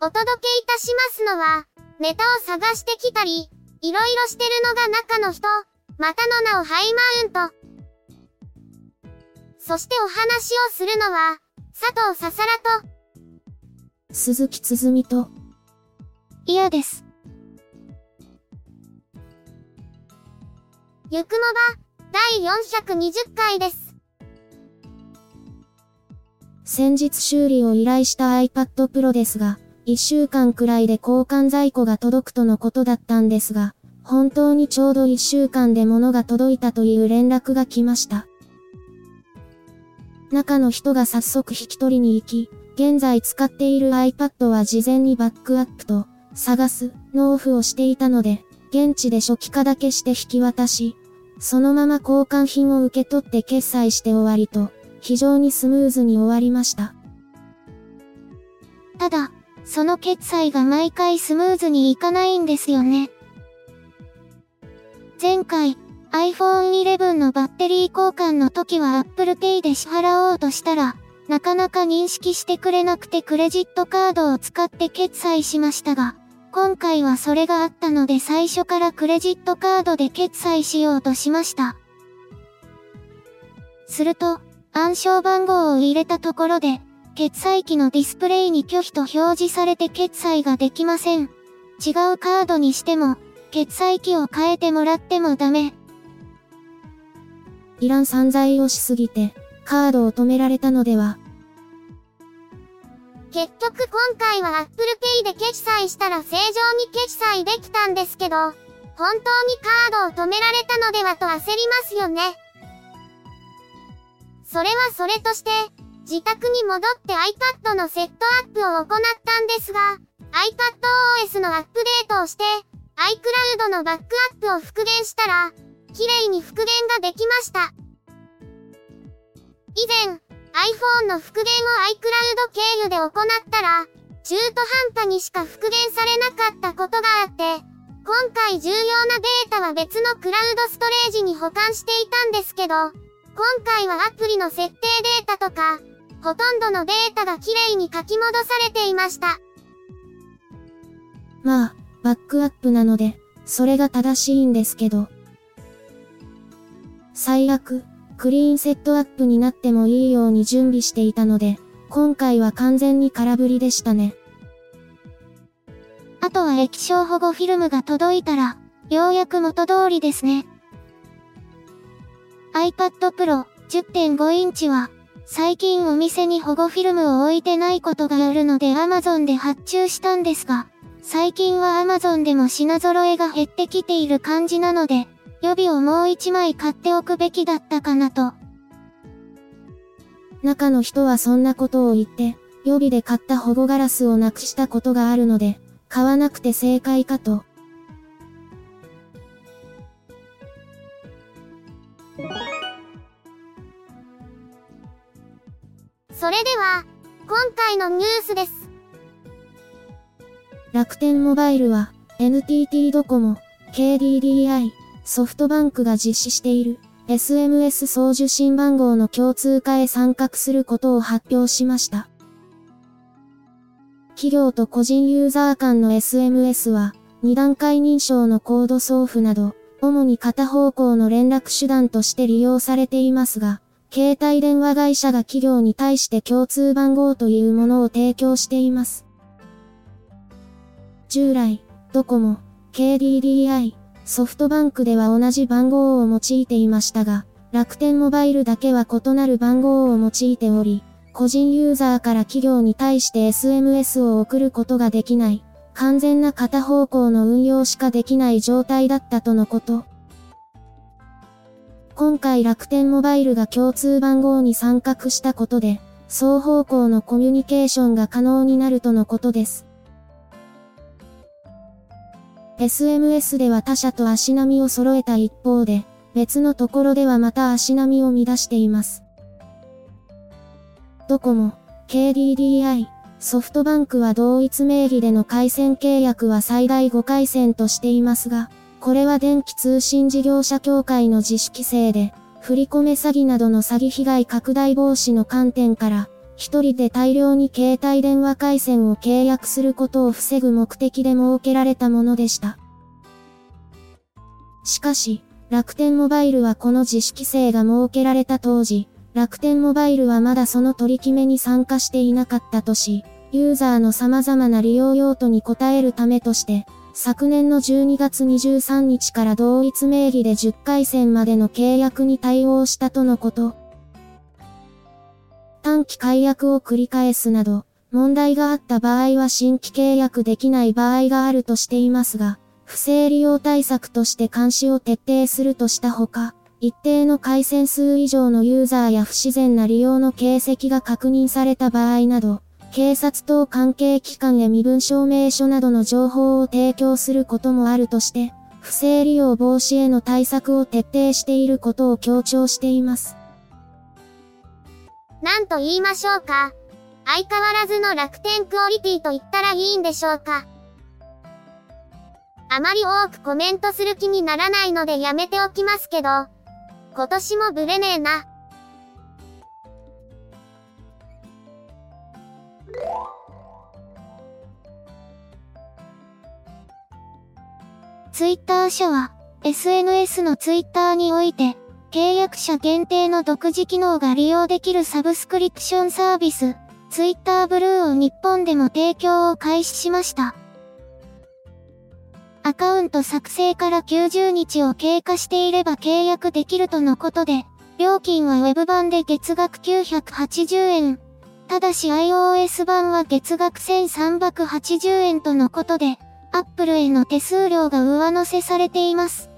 お届けいたしますのは、ネタを探してきたり、いろいろしてるのが中の人、またの名をハイマウント。そしてお話をするのは、佐藤ささらと、鈴木つづみと、嫌です。ゆくもば、第420回です。先日修理を依頼した iPad Pro ですが、1週間くらいで交換在庫が届くとのことだったんですが、本当にちょうど1週間で物が届いたという連絡が来ました。中の人が早速引き取りに行き、現在使っている iPad は事前にバックアップと、探す、のオフをしていたので、現地で初期化だけして引き渡し、そのまま交換品を受け取って決済して終わりと、非常にスムーズに終わりました。ただ、その決済が毎回スムーズにいかないんですよね。前回、iPhone 11のバッテリー交換の時は Apple Pay で支払おうとしたら、なかなか認識してくれなくてクレジットカードを使って決済しましたが、今回はそれがあったので最初からクレジットカードで決済しようとしました。すると、暗証番号を入れたところで、決済機のディスプレイに拒否と表示されて決済ができません。違うカードにしても、決済機を変えてもらってもダメ。いらん散財をしすぎて、カードを止められたのでは。結局今回は Apple Pay で決済したら正常に決済できたんですけど、本当にカードを止められたのではと焦りますよね。それはそれとして、自宅に戻って iPad のセットアップを行ったんですが、iPadOS のアップデートをして、iCloud のバックアップを復元したら、綺麗に復元ができました。以前、iPhone の復元を iCloud 経由で行ったら、中途半端にしか復元されなかったことがあって、今回重要なデータは別のクラウドストレージに保管していたんですけど、今回はアプリの設定データとか、ほとんどのデータが綺麗に書き戻されていました。まあ、バックアップなので、それが正しいんですけど。最悪、クリーンセットアップになってもいいように準備していたので、今回は完全に空振りでしたね。あとは液晶保護フィルムが届いたら、ようやく元通りですね。iPad Pro 10.5インチは、最近お店に保護フィルムを置いてないことがあるので Amazon で発注したんですが、最近は Amazon でも品揃えが減ってきている感じなので、予備をもう一枚買っておくべきだったかなと。中の人はそんなことを言って、予備で買った保護ガラスをなくしたことがあるので、買わなくて正解かと。それでは、今回のニュースです。楽天モバイルは、NTT ドコモ、KDDI、ソフトバンクが実施している、SMS 送受信番号の共通化へ参画することを発表しました。企業と個人ユーザー間の SMS は、二段階認証のコード送付など、主に片方向の連絡手段として利用されていますが、携帯電話会社が企業に対して共通番号というものを提供しています。従来、ドコモ、KDDI、ソフトバンクでは同じ番号を用いていましたが、楽天モバイルだけは異なる番号を用いており、個人ユーザーから企業に対して SMS を送ることができない、完全な片方向の運用しかできない状態だったとのこと。今回楽天モバイルが共通番号に参画したことで、双方向のコミュニケーションが可能になるとのことです。SMS では他社と足並みを揃えた一方で、別のところではまた足並みを乱しています。ドコモ、KDDI、ソフトバンクは同一名義での回線契約は最大5回線としていますが、これは電気通信事業者協会の自主規制で、振り込め詐欺などの詐欺被害拡大防止の観点から、一人で大量に携帯電話回線を契約することを防ぐ目的で設けられたものでした。しかし、楽天モバイルはこの自主規制が設けられた当時、楽天モバイルはまだその取り決めに参加していなかったとし、ユーザーの様々な利用用途に応えるためとして、昨年の12月23日から同一名義で10回戦までの契約に対応したとのこと。短期解約を繰り返すなど、問題があった場合は新規契約できない場合があるとしていますが、不正利用対策として監視を徹底するとしたほか、一定の回線数以上のユーザーや不自然な利用の形跡が確認された場合など、警察等関係機関へ身分証明書などの情報を提供することもあるとして、不正利用防止への対策を徹底していることを強調しています。何と言いましょうか。相変わらずの楽天クオリティと言ったらいいんでしょうか。あまり多くコメントする気にならないのでやめておきますけど、今年もブレねえな。ツイッター社は、SNS のツイッターにおいて、契約者限定の独自機能が利用できるサブスクリプションサービス、ツイッターブルーを日本でも提供を開始しました。アカウント作成から90日を経過していれば契約できるとのことで、料金は Web 版で月額980円。ただし iOS 版は月額1380円とのことで、Apple への手数料が上乗せされています。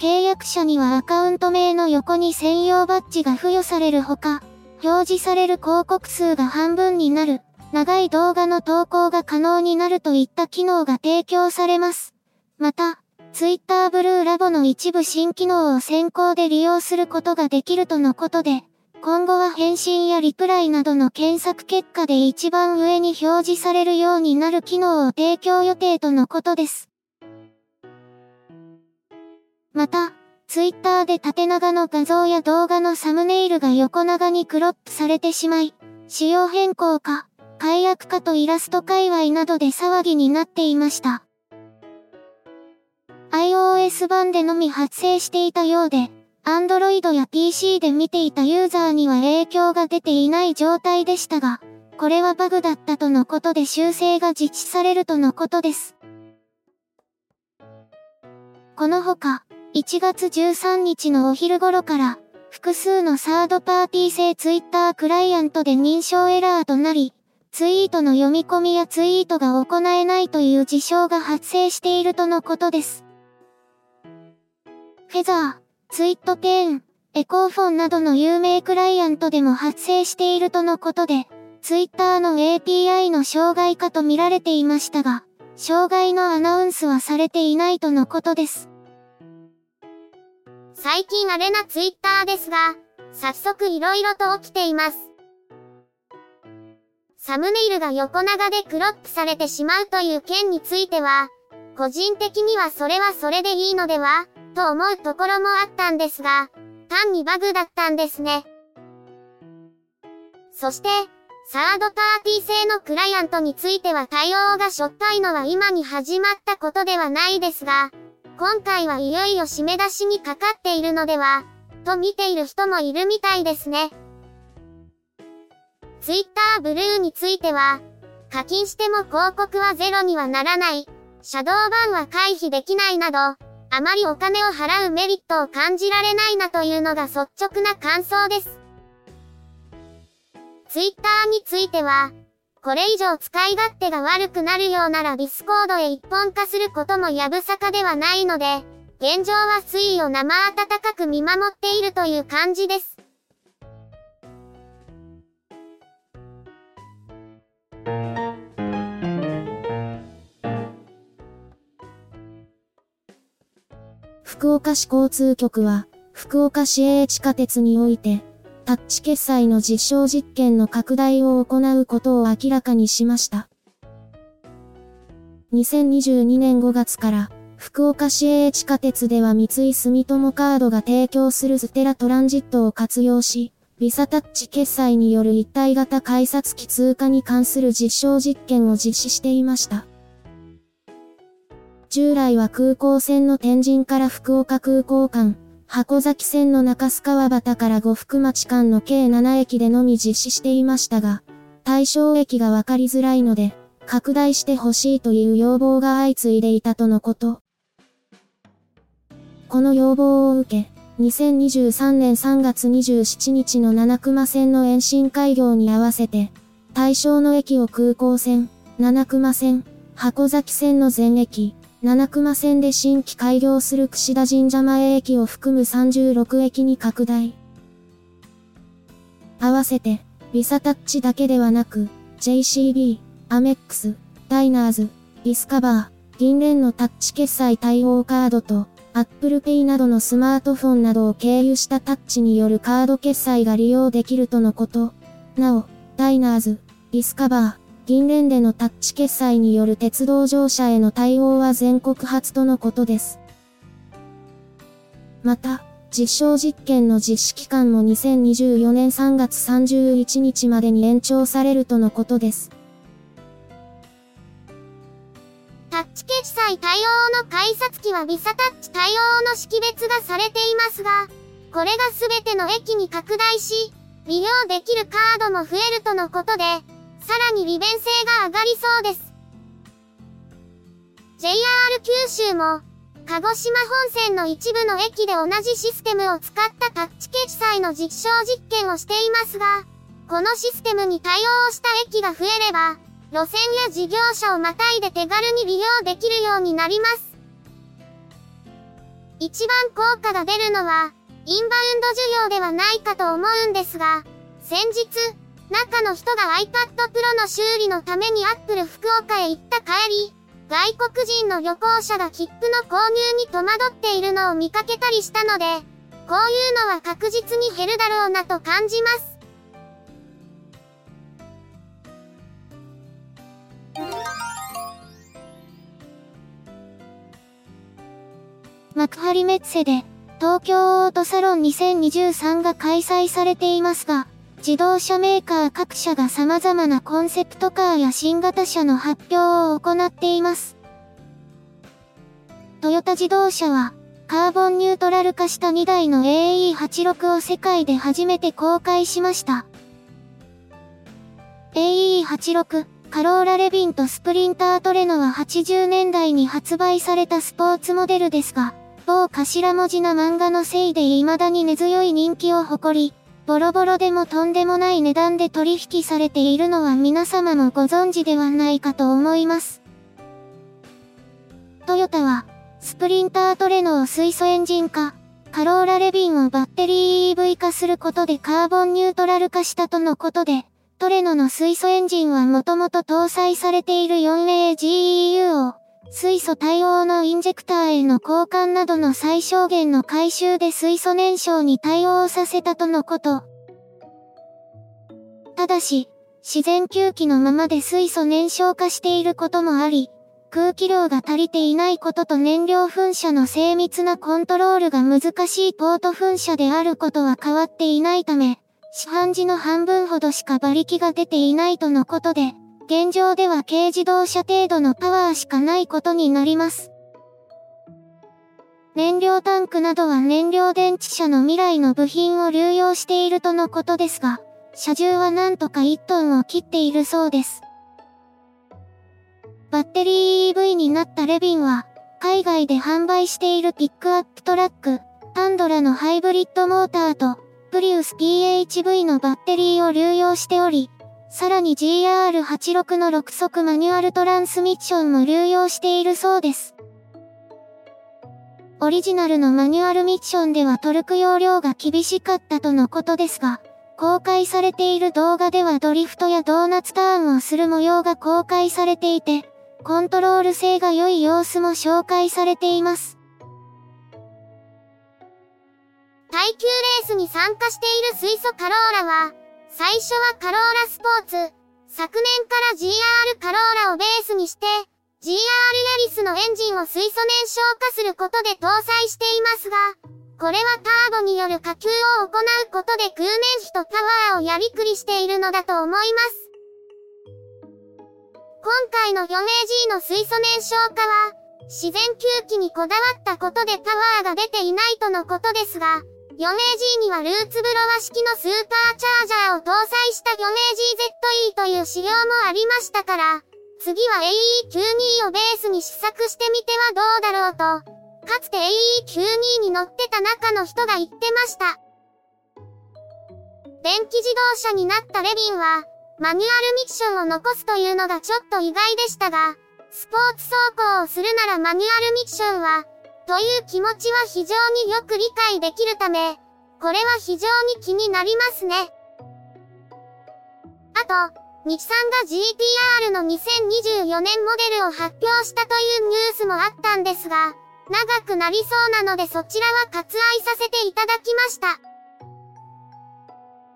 契約者にはアカウント名の横に専用バッジが付与されるほか、表示される広告数が半分になる、長い動画の投稿が可能になるといった機能が提供されます。また、Twitter ブルーラボの一部新機能を先行で利用することができるとのことで、今後は返信やリプライなどの検索結果で一番上に表示されるようになる機能を提供予定とのことです。また、ツイッターで縦長の画像や動画のサムネイルが横長にクロップされてしまい、仕様変更か、解約かとイラスト界隈などで騒ぎになっていました。iOS 版でのみ発生していたようで、Android や PC で見ていたユーザーには影響が出ていない状態でしたが、これはバグだったとのことで修正が実施されるとのことです。このほか、1月13日のお昼頃から、複数のサードパーティー製ツイッタークライアントで認証エラーとなり、ツイートの読み込みやツイートが行えないという事象が発生しているとのことです。フェザー、ツイットペーン、エコーフォンなどの有名クライアントでも発生しているとのことで、ツイッターの API の障害かと見られていましたが、障害のアナウンスはされていないとのことです。最近あれなツイッターですが、早速色々と起きています。サムネイルが横長でクロップされてしまうという件については、個人的にはそれはそれでいいのでは、と思うところもあったんですが、単にバグだったんですね。そして、サードパーティー製のクライアントについては対応がしょっぱいのは今に始まったことではないですが、今回はいよいよ締め出しにかかっているのでは、と見ている人もいるみたいですね。Twitter ブルーについては、課金しても広告はゼロにはならない、シャドーバンは回避できないなど、あまりお金を払うメリットを感じられないなというのが率直な感想です。ツイッターについては、これ以上使い勝手が悪くなるようなら Discordへ一本化することもやぶさかではないので、現状は推移を生温かく見守っているという感じです。福岡市交通局は、福岡市営地下鉄において、タッチ決済の実証実験の拡大を行うことを明らかにしました。2022年5月から、福岡市営地下鉄では三井住友カードが提供するステラトランジットを活用し、ビサタッチ決済による一体型改札機通過に関する実証実験を実施していました。従来は空港線の天神から福岡空港間、箱崎線の中須川端から呉福町間の計7駅でのみ実施していましたが、対象駅がわかりづらいので、拡大してほしいという要望が相次いでいたとのこと。この要望を受け、2023年3月27日の七熊線の延伸開業に合わせて、対象の駅を空港線、七熊線、箱崎線の全駅、七熊線で新規開業する串田神社前駅を含む36駅に拡大。合わせて、ビサタッチだけではなく、JCB、アメックス、ダイナーズ、ディスカバー、銀連のタッチ決済対応カードと、Apple Pay などのスマートフォンなどを経由したタッチによるカード決済が利用できるとのこと。なお、ダイナーズ、ディスカバー、銀連でのタッチ決済による鉄道乗車への対応は全国初とのことです。また、実証実験の実施期間も2024年3月31日までに延長されるとのことです。タッチ決済対応の改札機はビサタッチ対応の識別がされていますが、これが全ての駅に拡大し、利用できるカードも増えるとのことで、さらに利便性が上がりそうです。JR 九州も、鹿児島本線の一部の駅で同じシステムを使ったタッチ決済の実証実験をしていますが、このシステムに対応した駅が増えれば、路線や事業者をまたいで手軽に利用できるようになります。一番効果が出るのは、インバウンド需要ではないかと思うんですが、先日、中の人が iPad Pro の修理のために Apple 福岡へ行った帰り、外国人の旅行者が切符の購入に戸惑っているのを見かけたりしたので、こういうのは確実に減るだろうなと感じます。幕張メッセで、東京オートサロン2023が開催されていますが、自動車メーカー各社が様々なコンセプトカーや新型車の発表を行っています。トヨタ自動車は、カーボンニュートラル化した2台の AE86 を世界で初めて公開しました。AE86、カローラレビンとスプリンタートレノは80年代に発売されたスポーツモデルですが、某頭文字な漫画のせいで未だに根強い人気を誇り、ボロボロでもとんでもない値段で取引されているのは皆様もご存知ではないかと思います。トヨタは、スプリンタートレノを水素エンジン化、カローラレビンをバッテリー EV 化することでカーボンニュートラル化したとのことで、トレノの水素エンジンはもともと搭載されている 4AGEU を水素対応のインジェクターへの交換などの最小限の回収で水素燃焼に対応させたとのこと。ただし、自然吸気のままで水素燃焼化していることもあり、空気量が足りていないことと燃料噴射の精密なコントロールが難しいポート噴射であることは変わっていないため、市販時の半分ほどしか馬力が出ていないとのことで、現状では軽自動車程度のパワーしかないことになります。燃料タンクなどは燃料電池車の未来の部品を流用しているとのことですが、車重はなんとか1トンを切っているそうです。バッテリー EV になったレビンは、海外で販売しているピックアップトラック、タンドラのハイブリッドモーターと、プリウス PHV のバッテリーを流用しており、さらに GR86 の6速マニュアルトランスミッションも流用しているそうです。オリジナルのマニュアルミッションではトルク容量が厳しかったとのことですが、公開されている動画ではドリフトやドーナツターンをする模様が公開されていて、コントロール性が良い様子も紹介されています。耐久レースに参加している水素カローラは、最初はカローラスポーツ、昨年から GR カローラをベースにして、GR ヤリスのエンジンを水素燃焼化することで搭載していますが、これはターボによる火球を行うことで空燃費とパワーをやりくりしているのだと思います。今回の 4AG の水素燃焼化は、自然吸気にこだわったことでパワーが出ていないとのことですが、4AG にはルーツブロワ式のスーパーチャージャーを搭載した 4AGZE という仕様もありましたから、次は AE92 をベースに試作してみてはどうだろうと、かつて AE92 に乗ってた中の人が言ってました。電気自動車になったレビンは、マニュアルミッションを残すというのがちょっと意外でしたが、スポーツ走行をするならマニュアルミッションは、という気持ちは非常によく理解できるため、これは非常に気になりますね。あと、日産が GTR の2024年モデルを発表したというニュースもあったんですが、長くなりそうなのでそちらは割愛させていただきました。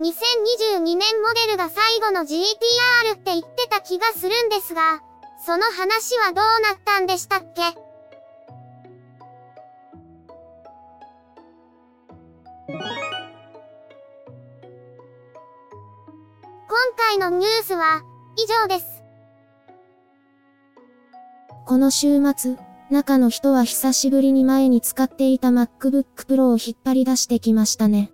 2022年モデルが最後の GTR って言ってた気がするんですが、その話はどうなったんでしたっけ？回のニュースは以上です。この週末、中の人は久しぶりに前に使っていた MacBook Pro を引っ張り出してきましたね。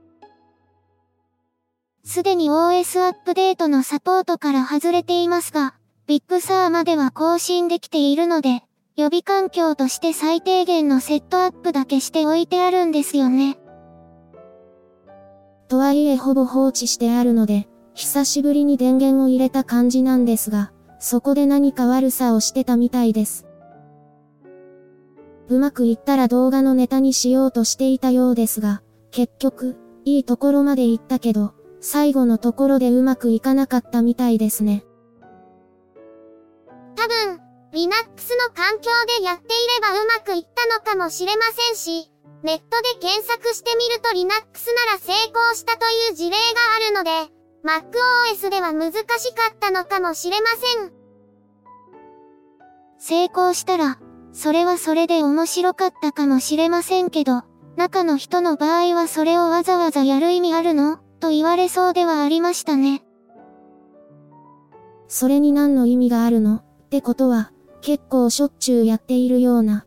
すでに OS アップデートのサポートから外れていますが、 Big Sur までは更新できているので、予備環境として最低限のセットアップだけしておいてあるんですよね。とはいえほぼ放置してあるので、久しぶりに電源を入れた感じなんですが、そこで何か悪さをしてたみたいです。うまくいったら動画のネタにしようとしていたようですが、結局、いいところまで行ったけど、最後のところでうまくいかなかったみたいですね。多分、Linux の環境でやっていればうまくいったのかもしれませんし、ネットで検索してみると Linux なら成功したという事例があるので、MacOS では難しかったのかもしれません。成功したら、それはそれで面白かったかもしれませんけど、中の人の場合はそれをわざわざやる意味あるの？と言われそうではありましたね。それに何の意味があるの？ってことは、結構しょっちゅうやっているような。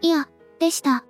いや、でした。